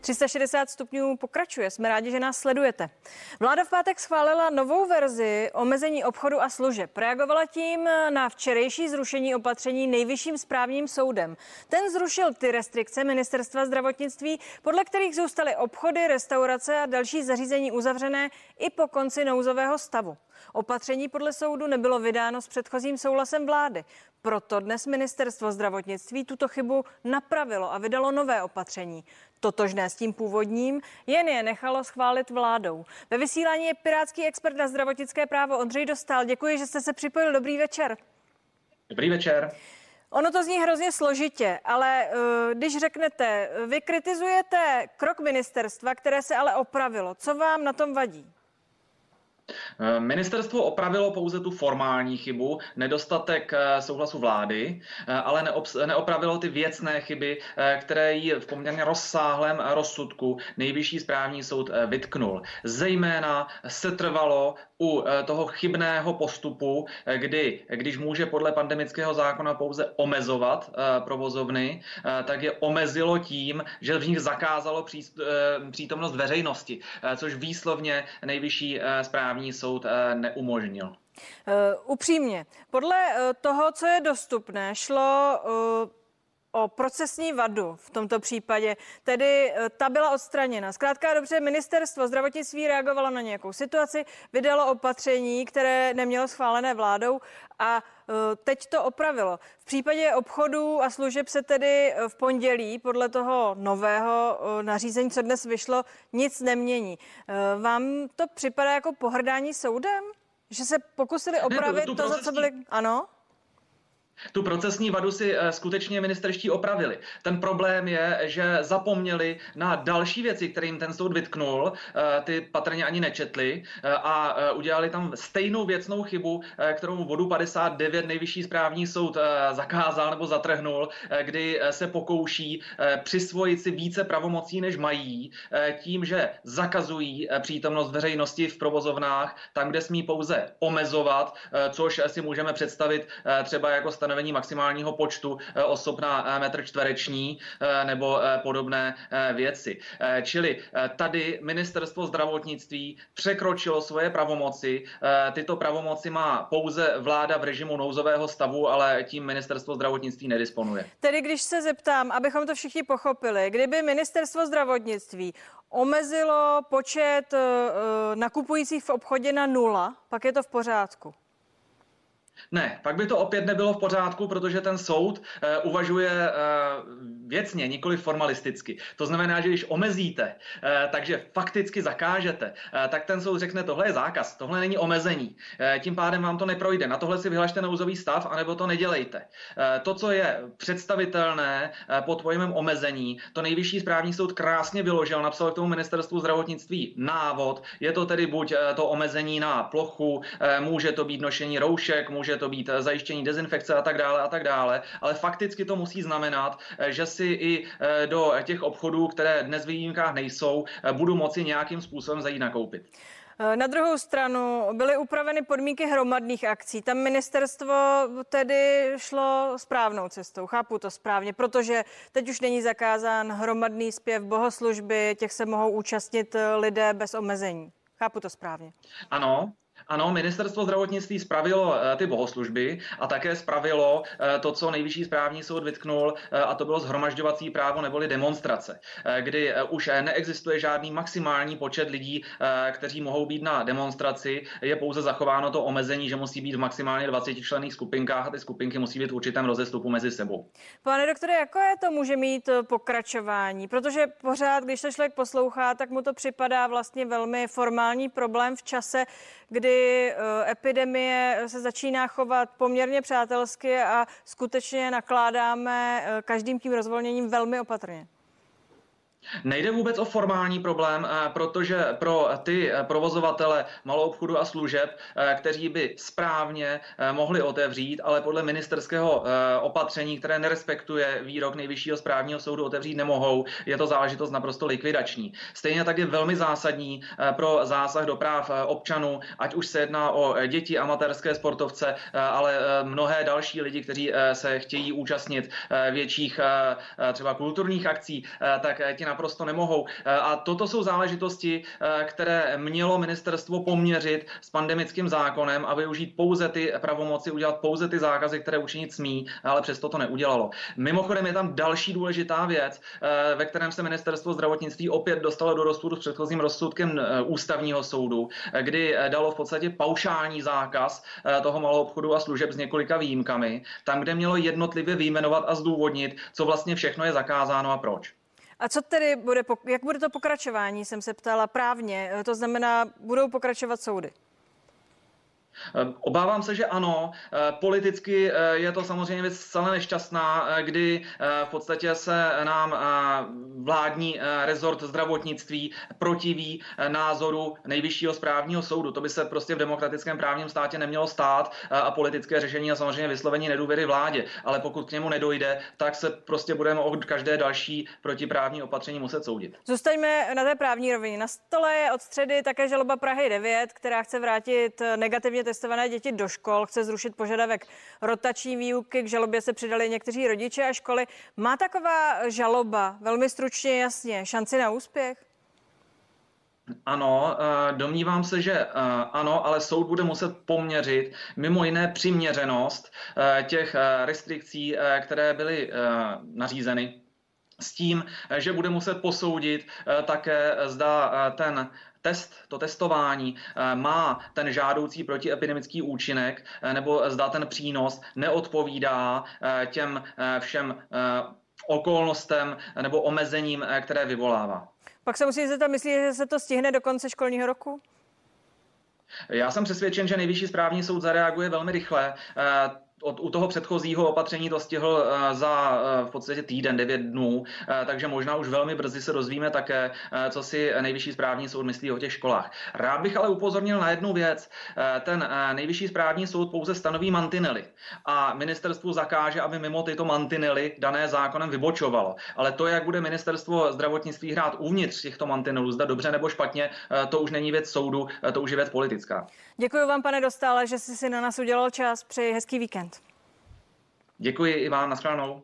360 stupňů pokračuje. Jsme rádi, že nás sledujete. Vláda v pátek schválila novou verzi omezení obchodu a služeb. Reagovala tím na včerejší zrušení opatření nejvyšším správním soudem. Ten zrušil ty restrikce ministerstva zdravotnictví, podle kterých zůstaly obchody, restaurace a další zařízení uzavřené i po konci nouzového stavu. Opatření podle soudu nebylo vydáno s předchozím souhlasem vlády. Proto dnes ministerstvo zdravotnictví tuto chybu napravilo a vydalo nové opatření. Totožné s tím původním, jen je nechalo schválit vládou. Ve vysílání je pirátský expert na zdravotnické právo Ondřej Dostal. Děkuji, že jste se připojil. Dobrý večer. Dobrý večer. Ono to zní hrozně složitě, ale uh, když řeknete, vy kritizujete krok ministerstva, které se ale opravilo. Co vám na tom vadí? Eh, ministerstvo opravilo pouze tu formální chybu, nedostatek eh, souhlasu vlády, eh, ale neopravilo ty věcné chyby, které jí v poměrně rozsáhlém rozsudku nejvyšší správní soud vytknul. Zejména se trvalo u toho chybného postupu, kdy, když může podle pandemického zákona pouze omezovat provozovny, tak je omezilo tím, že v nich zakázalo přítomnost veřejnosti, což výslovně nejvyšší správní soud eh, neumožnil. Upřímně, podle toho, co je dostupné, šlo o procesní vadu v tomto případě, tedy ta byla odstraněna. Zkrátka dobře, ministerstvo zdravotnictví reagovalo na nějakou situaci, vydalo opatření, které nemělo schválené vládou a teď to opravilo. V případě obchodů a služeb se tedy v pondělí podle toho nového nařízení, co dnes vyšlo, nic nemění. Vám to připadá jako pohrdání soudem? Že se pokusili opravit ne, to, to, za co byli... Ano? Tu procesní vadu si eh, skutečně ministerští opravili. Ten problém je, že zapomněli na další věci, kterým ten soud vytknul, eh, ty patrně ani nečetli eh, a udělali tam stejnou věcnou chybu, kterou vodu 59 nejvyšší správní soud zakázal nebo zatrhnul, kdy se pokouší přisvojit si více pravomocí, než mají, tím, že zakazují přítomnost veřejnosti v provozovnách, tam, kde smí pouze omezovat, což si můžeme představit třeba jako stanovení stanovení maximálního počtu eh, osob na eh, metr čtvereční eh, nebo podobné věci. Čili tady ministerstvo zdravotnictví překročilo svoje pravomoci. Tyto pravomoci má pouze vláda v režimu nouzového stavu, ale tím ministerstvo zdravotnictví nedisponuje. Tedy když se zeptám, abychom to všichni pochopili, kdyby ministerstvo zdravotnictví omezilo počet nakupujících v obchodě na nula, pak je to v pořádku. Ne, pak by to opět nebylo v pořádku, protože ten soud uh, uvažuje uh, věcně, nikoli formalisticky. To znamená, že když omezíte, uh, takže fakticky zakážete, uh, tak ten soud řekne, tohle je zákaz, tohle není omezení. Uh, tím pádem vám to neprojde. Na tohle si vyhlašte nouzový stav, anebo to nedělejte. Uh, to, co je představitelné uh, pod pojmem omezení, to nejvyšší správní soud krásně vyložil, napsal k tomu ministerstvu zdravotnictví návod. Je to tedy buď uh, to omezení na plochu, uh, může to být nošení roušek, může to být eh, zajištění dezinfekce a tak dále a tak dále, ale fakticky to musí znamenat, eh, že si i eh, do těch obchodů, které dnes v výjimkách nejsou, budu moci nějakým způsobem zajít nakoupit. Na druhou stranu byly upraveny podmínky hromadných akcí. Tam ministerstvo tedy šlo správnou cestou. Chápu to správně, protože teď už není zakázán hromadný zpěv bohoslužby, těch se mohou účastnit lidé bez omezení. Chápu to správně. Ano, ano, ministerstvo zdravotnictví spravilo eh, ty bohoslužby a také spravilo eh, to, co nejvyšší správní soud vytknul, eh, a to bylo zhromažďovací právo neboli demonstrace, kdy už neexistuje žádný maximální počet lidí, kteří mohou být na demonstraci. Je pouze zachováno to omezení, že musí být v maximálně 20 členných skupinkách a ty skupinky musí být v určitém rozestupu mezi sebou. Pane doktore, jako je to může mít pokračování? Protože pořád, když se člověk poslouchá, tak mu to připadá vlastně velmi formální problém v čase, kdy Eh, epidemie se začíná chovat poměrně přátelsky a skutečně nakládáme eh, každým tím rozvolněním velmi opatrně. Nejde vůbec o formální problém, eh, protože pro ty eh, provozovatele malou obchodu a služeb, eh, kteří by správně mohli otevřít, ale podle ministerského opatření, které nerespektuje výrok nejvyššího správního soudu, otevřít nemohou, je to záležitost naprosto likvidační. Stejně tak je velmi zásadní pro zásah do práv občanů, ať už se jedná o děti, amatérské sportovce, ale mnohé další lidi, kteří se chtějí účastnit větších třeba kulturních akcí, tak ti naprosto nemohou. A toto jsou záležitosti, které mělo ministerstvo poměřit s pandemickým zákonem a využít pouze ty pravomoci, udělat pouze ty zákazy, které učinit smí, ale přesto to neudělalo. Mimochodem je tam další důležitá věc, ve kterém se ministerstvo zdravotnictví opět dostalo do rozporu s předchozím rozsudkem ústavního soudu, kdy dalo v podstatě paušální zákaz toho malou obchodu a služeb s několika výjimkami, tam, kde mělo jednotlivě vyjmenovat a zdůvodnit, co vlastně všechno je zakázáno a proč. A co tedy bude, jak bude to pokračování, jsem se ptala právně, to znamená, budou pokračovat soudy? Eh, obávám se, že ano. Eh, politicky eh, je to samozřejmě věc zcela nešťastná, kdy v podstatě se nám vládní rezort zdravotnictví protiví názoru nejvyššího správního soudu. To by se prostě v demokratickém právním státě nemělo stát a politické řešení a samozřejmě vyslovení nedůvěry vládě. Ale pokud k němu nedojde, tak se prostě budeme od každé další protiprávní opatření muset soudit. Zůstaňme na té právní rovině. Na stole je od středy také žaloba Prahy 9, která chce vrátit negativně testované děti do škol, chce zrušit požadavek rotační výuky, k žalobě se přidali někteří rodiče a školy. Má taková žaloba, velmi stručně jasně, šanci na úspěch? Ano, eh, domnívám se, že eh, ano, ale soud bude muset poměřit mimo jiné přiměřenost eh, těch restrikcí, které byly nařízeny s tím, že bude muset posoudit také, zda ten test, to testování eh, má ten žádoucí protiepidemický účinek, eh, nebo zda ten přínos neodpovídá eh, těm všem okolnostem nebo omezením, které vyvolává. Pak se musí zeptat, myslí, že se to stihne do konce školního roku? Já jsem přesvědčen, že nejvyšší správní soud zareaguje velmi rychle od, u toho předchozího opatření to stihl uh, za uh, v podstatě týden, devět dnů, uh, takže možná už velmi brzy se dozvíme také, co si nejvyšší správní soud myslí o těch školách. Rád bych ale upozornil na jednu věc. Ten nejvyšší správní soud pouze stanoví mantinely a ministerstvu zakáže, aby mimo tyto mantinely dané zákonem vybočovalo. Ale to, jak bude ministerstvo zdravotnictví hrát uvnitř těchto mantinelů, zda dobře nebo špatně, to už není věc soudu, to už je věc politická. Děkuji vám, pane Dostále, že jsi si na nás udělal čas. Přeji hezký víkend. Děkuji i vám, nashledanou.